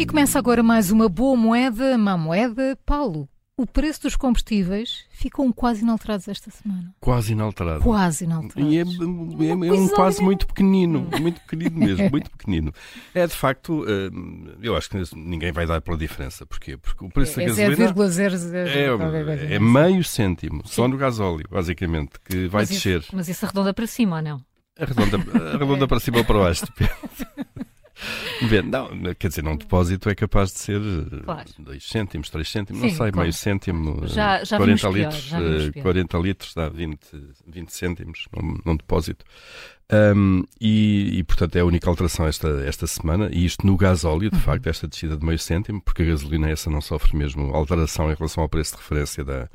E começa agora mais uma boa moeda, má moeda. Paulo, o preço dos combustíveis ficam quase inalterados esta semana. Quase inalterado. Quase inalterados. E é, é, é um quase muito pequenino, muito pequenino mesmo, muito pequenino. É de facto, eh, eu acho que ninguém vai dar pela diferença. Porquê? Porque o preço é da gasolina 0,00 é, é meio cêntimo, só no gasóleo, basicamente, que vai mas descer. Isso, mas isso arredonda para cima ou não? Arredonda, arredonda para cima ou para baixo, depende. Não, quer dizer, num depósito é capaz de ser 2 claro. cêntimos, 3 cêntimos, Sim, não sei, claro. meio cêntimo, já, já 40 litros, já 40 litros dá 20, 20 cêntimos num, num depósito. Um, e, e, portanto, é a única alteração esta, esta semana, e isto no gasóleo, de uhum. facto, esta descida de meio cêntimo, porque a gasolina essa não sofre mesmo alteração em relação ao preço de referência da,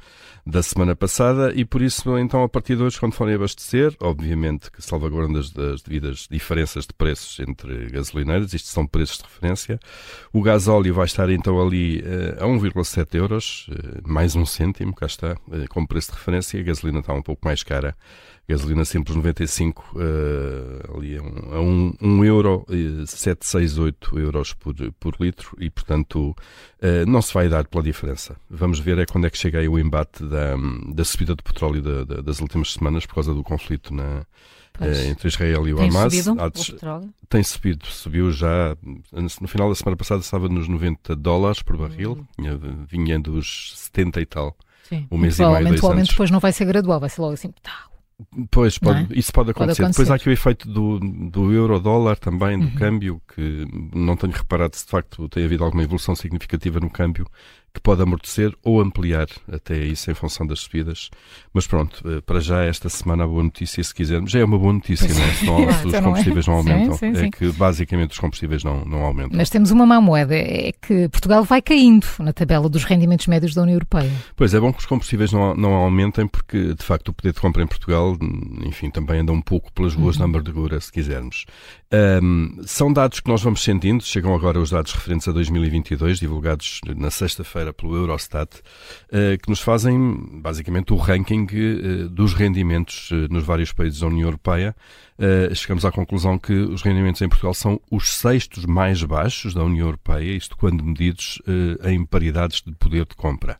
da semana passada, e por isso, então, a partir de hoje, quando forem abastecer, obviamente que salvaguardando as, as devidas diferenças de preços entre gasolineiras, isto são preços de referência, o gasóleo vai estar então ali uh, a 1,7 euros, uh, mais um cêntimo, cá está, uh, como preço de referência, a gasolina está um pouco mais cara. Gasolina simples 95 uh, ali a 1 um, um, euro, 768 euros por, por litro e, portanto, uh, não se vai dar pela diferença. Vamos ver é quando é que chega aí o embate da, da subida do petróleo da, da, das últimas semanas por causa do conflito na, uh, entre Israel e o tem Hamas. Subido o tem subido, subiu já, no final da semana passada estava nos 90 dólares por barril, hum. vinha dos 70 e tal. Sim. Um mês e meio, dois anos. depois não vai ser gradual, vai ser logo assim, tá, Pois, pode, é? isso pode acontecer. pode acontecer. Depois há aqui o efeito do, do euro-dólar também, do uhum. câmbio, que não tenho reparado se de facto tem havido alguma evolução significativa no câmbio, que pode amortecer ou ampliar até isso em função das subidas. Mas pronto, eh, para já esta semana a boa notícia, se quisermos, já é uma boa notícia, não é? Se, não, se os então combustíveis não, é? aumentam. Sim, sim, sim. É que basicamente os combustíveis não, não aumentam. Mas temos uma má moeda, é que Portugal vai caindo na tabela dos rendimentos médios da União Europeia. Pois é bom que os combustíveis não, não aumentem, porque de facto o poder de compra em Portugal, enfim, também anda um pouco pelas ruas uhum. da amargura, se quisermos. Um, são dados que nós vamos sentindo, chegam agora os dados referentes a 2022, divulgados na sexta-feira pelo Eurostat, eh, que nos fazem basicamente o ranking eh, dos rendimentos eh, nos vários países da União Europeia. Chegamos à conclusão que os rendimentos em Portugal são os sextos mais baixos da União Europeia, isto quando medidos em paridades de poder de compra.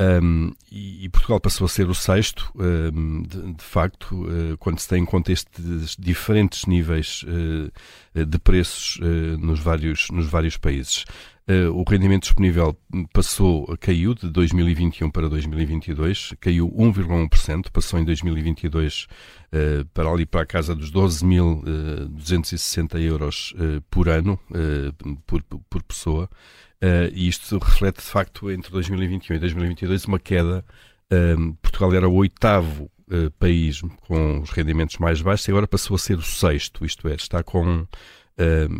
Um, e, e, Portugal passou a ser o sexto, um, de, de, facto, uh, quando se tem em conta estes diferentes níveis uh, de preços uh, nos, vários, nos vários países. O rendimento disponível passou, caiu de 2021 para 2022, caiu 1,1%, passou em 2022 para ali para a casa dos 12.260 euros por ano por, por pessoa. Uh, e isto reflete, de facto, entre 2021 e 2022, uma queda. Uh, Portugal era o oitavo uh, país com os rendimentos mais baixos e agora passou a ser o sexto, isto é, está com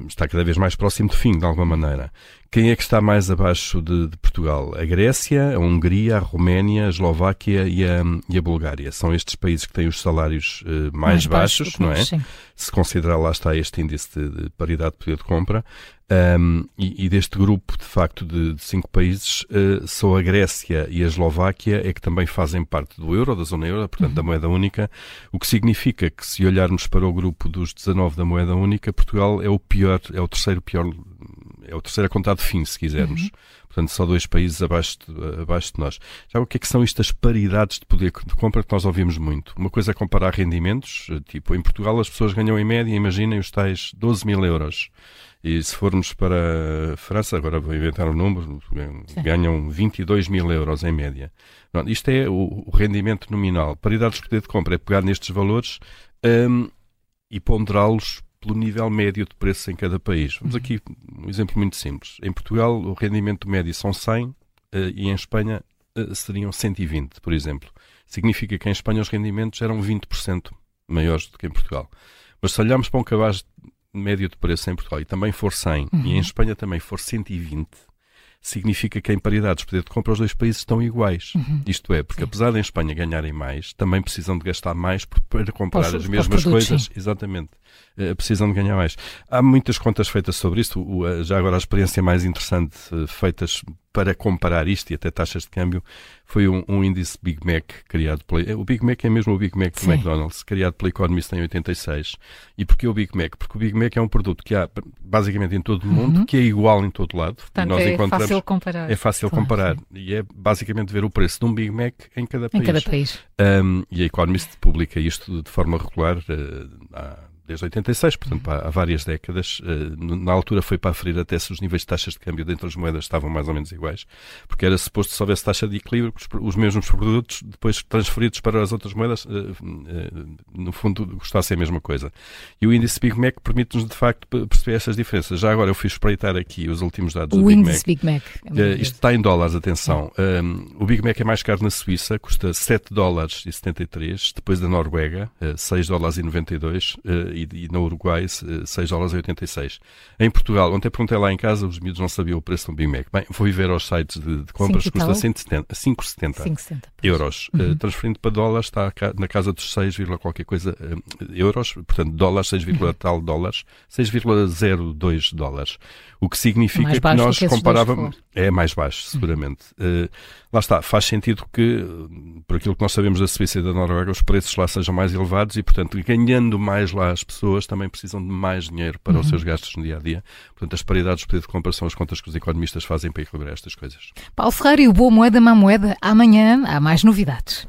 está cada vez mais próximo do fim, de alguma maneira. Quem é que está mais abaixo de, de Portugal? A Grécia, a Hungria, a Roménia, a Eslováquia e a, e a Bulgária. São estes países que têm os salários uh, mais, mais, baixos, baixo não é? Sim. Se considerar lá está este índice de, de paridade de poder de compra. Um, e, e, deste grupo, de facto, de, de cinco países, uh, só a Grécia e a Eslováquia é que também fazem parte do euro, da zona euro, portanto, uhum. da moeda única, o que significa que, se olharmos para o grupo dos 19 da moeda única, Portugal é o pior, é o terceiro pior é o terceiro a contar de fim, se quisermos. Uhum. Portanto, só dois países abaixo de, abaixo de nós. Já o que é que são estas paridades de poder de compra que nós ouvimos muito? Uma coisa é comparar rendimentos, tipo, em Portugal as pessoas ganham em média, imaginem, os tais 12 mil euros. E se formos para a França, agora vou inventar um número, ganham 22 mil euros em média. Pronto, isto é o, o, rendimento nominal. Paridades de poder de compra é pegar nestes valores um, e ponderá-los pelo nível médio de preço em cada país. Vamos uhum. aqui um exemplo muito simples. Em Portugal, o rendimento médio são 100 uh, eh, e em Espanha uh, seriam 120, por exemplo. Significa que em Espanha os rendimentos eram 20% maiores do que em Portugal. Mas se olharmos para um cabaz médio de preço em Portugal e também for 100 uhum. e em Espanha também for 120, significa que em paridades de poder de compra os dois países estão iguais. Uhum. Isto é, porque sim. apesar de em Espanha ganharem mais, também precisam de gastar mais para comprar as mesmas coisas. Sim. Exatamente. Uh, precisam de ganhar mais. Há muitas contas feitas sobre isto. O, já agora a experiência mais interessante uh, feitas para comparar isto e até taxas de câmbio foi um, um índice Big Mac criado pela. O Big Mac é mesmo o Big Mac do Sim. McDonald's, criado pela Economist em 86. E porquê o Big Mac? Porque o Big Mac é um produto que há basicamente em todo o mundo, Uhum. que é igual em todo lado. Portanto, Nós é encontramos. fácil comparar. É fácil Claro, comparar. E é basicamente ver o preço de um Big Mac em cada Em país. cada país. Um, e a Economist publica isto de forma regular uh, há- desde 86, portanto há, há várias décadas. Uh, na altura foi para aferir até se os níveis de taxas de câmbio dentro das moedas estavam mais ou menos iguais, porque era suposto que se houvesse taxa de equilíbrio, os, os mesmos produtos, depois transferidos para as outras moedas, uh, uh, no fundo gostassem a mesma coisa. E o índice Big Mac permite-nos de facto pe- perceber essas diferenças. Já agora eu fui espreitar aqui os últimos dados do O Big Mac. índice Big Mac. É isto está em dólares, atenção. Um, o Big Mac é mais caro na Suíça, custa 7 dólares e 73, depois da Noruega, uh, 6 dólares e 92, uh, e, e na Uruguai, uh, 6 dólares e 86. Em Portugal, ontem perguntei lá em casa, os miúdos não sabiam o preço de um Big Mac. Bem, fui ver aos sites de, de compras, Cinco custa tal? 170, 5,70 5,60. euros. Uh, transferindo para dólares está na casa dos 6, vírgula qualquer coisa uh, euros, portanto dólares, 6, vírgula tal dólares, 6,02 dólares. O que significa Mais que nós que comparávamos. É mais baixo, seguramente. Uh, lá está, faz sentido que, por aquilo que nós sabemos da Suíça e da Noruega, os preços lá sejam mais elevados e, portanto, ganhando mais lá as pessoas também precisam de mais dinheiro para os seus gastos no dia a dia. Portanto, as paridades de poder de compra são as contas que os economistas fazem para equilibrar estas coisas. Paulo Ferreira e o Boa Moeda, Má Moeda. Amanhã há mais novidades.